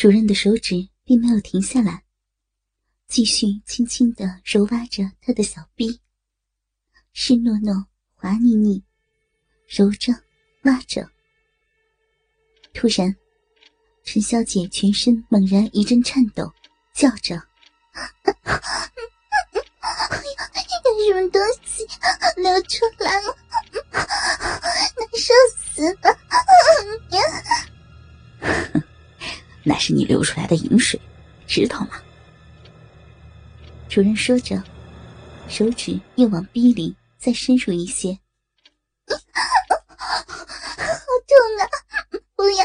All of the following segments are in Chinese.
主任的手指并没有停下来，继续轻轻的揉挖着他的小臂，湿糯糯、滑腻腻，揉着、挖着。突然，陈小姐全身猛然一阵颤抖，叫着：“有什么东西流出来了？难受死了！”那是你流出来的饮水，知道吗？主任说着，手指又往逼里再深入一些。好痛啊！不要，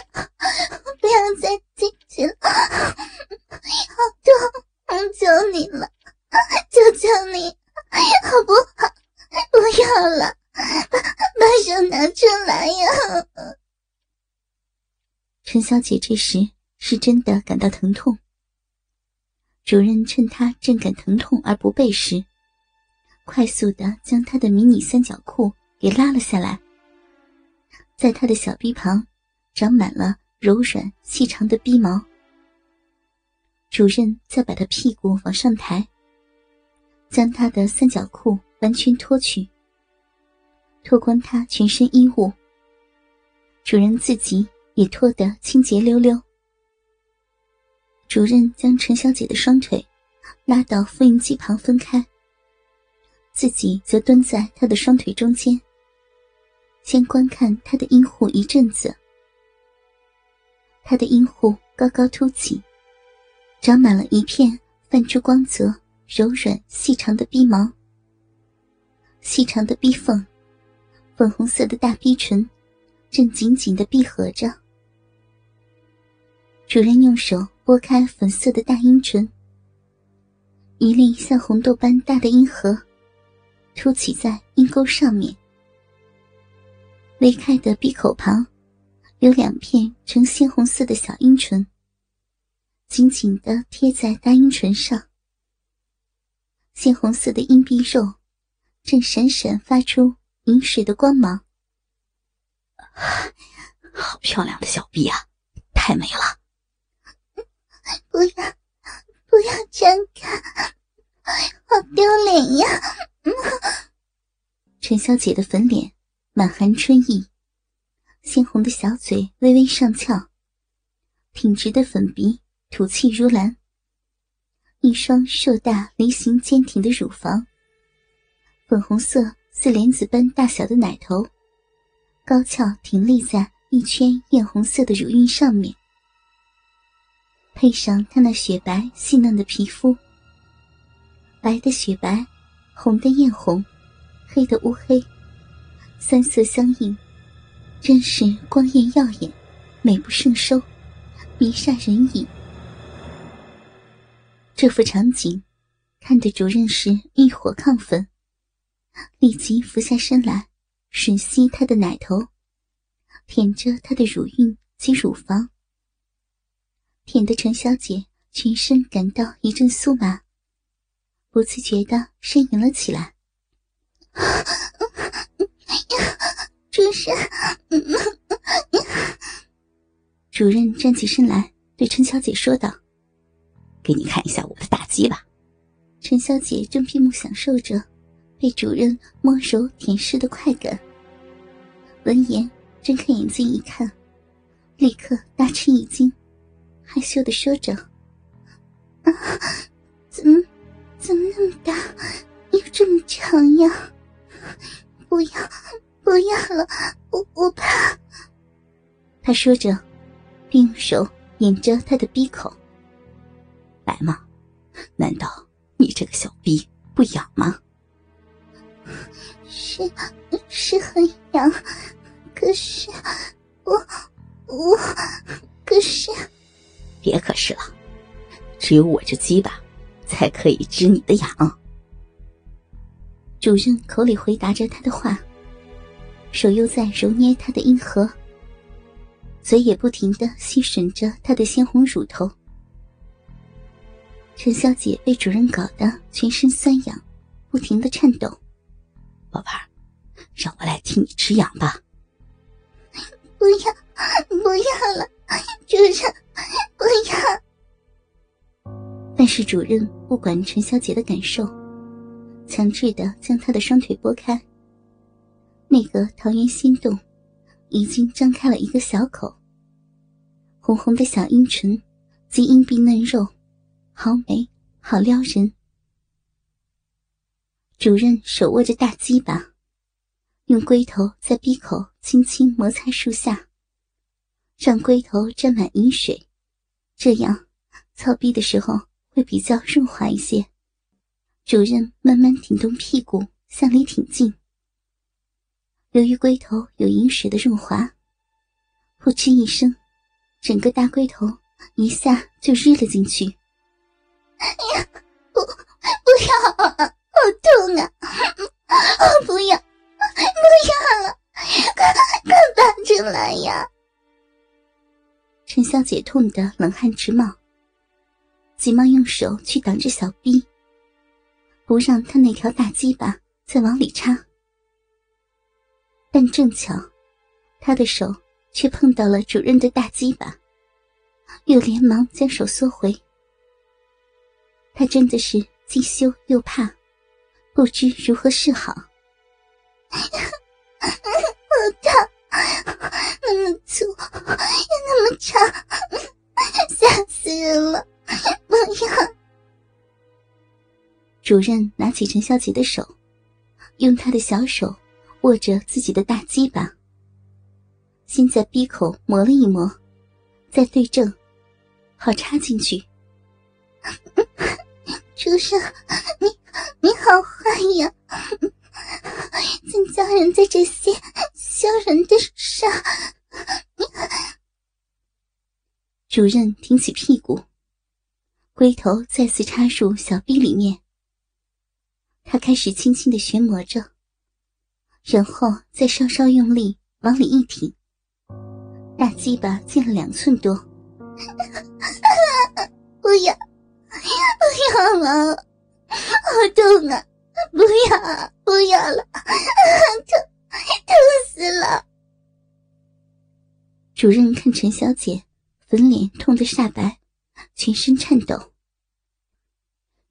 不要再进去了！好痛！求你了，求求你，好不好？不要了，把把手拿出来呀！陈小姐这时。是真的感到疼痛。主任趁他正感疼痛而不备时，快速的将他的迷你三角裤给拉了下来，在他的小臂旁长满了柔软细长的逼毛。主任再把他屁股往上抬，将他的三角裤完全脱去，脱光他全身衣物。主任自己也脱得清洁溜溜。主任将陈小姐的双腿拉到复印机旁分开，自己则蹲在她的双腿中间，先观看她的阴户一阵子。她的阴户高高凸起，长满了一片泛出光泽、柔软细长的逼毛，细长的逼缝，粉红色的大逼唇正紧紧的闭合着。主任用手。拨开粉色的大阴唇，一粒像红豆般大的阴核凸起在阴沟上面。微开的闭口旁，有两片呈鲜红色的小阴唇，紧紧的贴在大阴唇上。鲜红色的阴壁肉正闪闪发出银水的光芒。好漂亮的小臂啊，太美了！不要，不要张开，好丢脸呀！嗯 陈小姐的粉脸满含春意，鲜红的小嘴微微上翘，挺直的粉鼻吐气如兰，一双硕大梨形坚挺的乳房，粉红色似莲子般大小的奶头，高翘挺立在一圈艳红色的乳晕上面。配上她那雪白细嫩的皮肤，白的雪白，红的艳红，黑的乌黑，三色相映，真是光艳耀眼，美不胜收，迷煞人影。这幅场景，看得主任是欲火亢奋，立即俯下身来，吮吸她的奶头，舔着她的乳晕及乳房。舔得陈小姐全身感到一阵酥麻，不自觉的呻吟了起来。主任，主任站起身来，对陈小姐说道：“给你看一下我的大鸡吧。”陈小姐正闭目享受着被主任摸揉舔舐的快感，闻言睁开眼睛一看，立刻大吃一惊。害羞的说着：“啊，怎么，怎么那么大，又这么长呀？不要，不要了，我我怕。”他说着，并用手掩着他的鼻口。白吗？难道你这个小逼不痒吗？是，是很痒，可是我，我，可是。别可是了，只有我这鸡巴，才可以治你的痒。主任口里回答着他的话，手又在揉捏他的阴核，嘴也不停的吸吮着他的鲜红乳头。陈小姐被主任搞得全身酸痒，不停的颤抖。宝贝儿，让我来替你止痒吧。不要，不要了，主任。不要！但是主任不管陈小姐的感受，强制的将她的双腿拨开。那个桃源心动已经张开了一个小口，红红的小阴唇及阴壁嫩肉，好美，好撩人。主任手握着大鸡巴，用龟头在鼻口轻轻摩擦树下，让龟头沾满饮水，这样操逼的时候。会比较润滑一些。主任慢慢挺动屁股，向里挺进。由于龟头有饮水的润滑，扑哧一声，整个大龟头一下就日了进去。哎呀，不，不要，好痛啊！不要，不要了，快快拔出来呀！陈小姐痛得冷汗直冒。急忙用手去挡着小逼，不让他那条大鸡巴再往里插。但正巧，他的手却碰到了主任的大鸡巴，又连忙将手缩回。他真的是既羞又怕，不知如何是好。好大，那么粗，又那么长，吓死人了！不要！主任拿起陈小姐的手，用他的小手握着自己的大鸡巴，先在鼻口磨了一磨，再对正，好插进去。主任，你你好坏呀！竟叫人在这些羞人的上。主任挺起屁股。龟头再次插入小臂里面，他开始轻轻的旋磨着，然后再稍稍用力往里一挺，大鸡巴进了两寸多。不要，不要了，好痛啊！不要，不要了，痛，痛死了！主任看陈小姐粉脸痛得煞白。全身颤抖，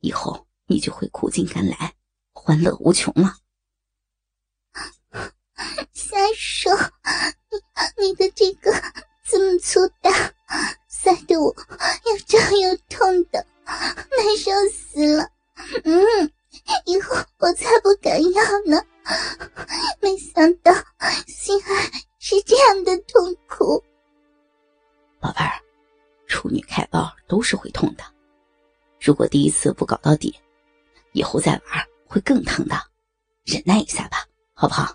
以后你就会苦尽甘来，欢乐无穷了。瞎说！你你的这个这么粗大，塞得我又胀又痛的，难受死了。嗯，以后我才不敢要呢。没想到性爱是这样的痛苦，宝贝儿。处女开包都是会痛的，如果第一次不搞到底，以后再玩会更疼的，忍耐一下吧，好不好？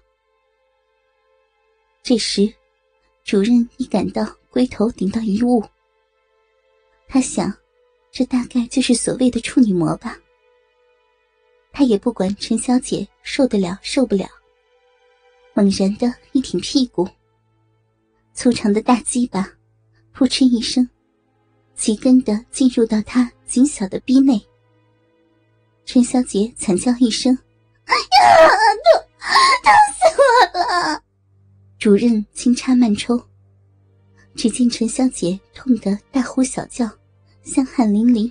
这时，主任已感到龟头顶到一物，他想，这大概就是所谓的处女膜吧。他也不管陈小姐受得了受不了，猛然的一挺屁股，粗长的大鸡巴，扑哧一声。齐根的进入到他紧小的逼内，陈小姐惨叫一声：“哎呀，痛，痛死我了！”主任轻插慢抽，只见陈小姐痛得大呼小叫，香汗淋漓。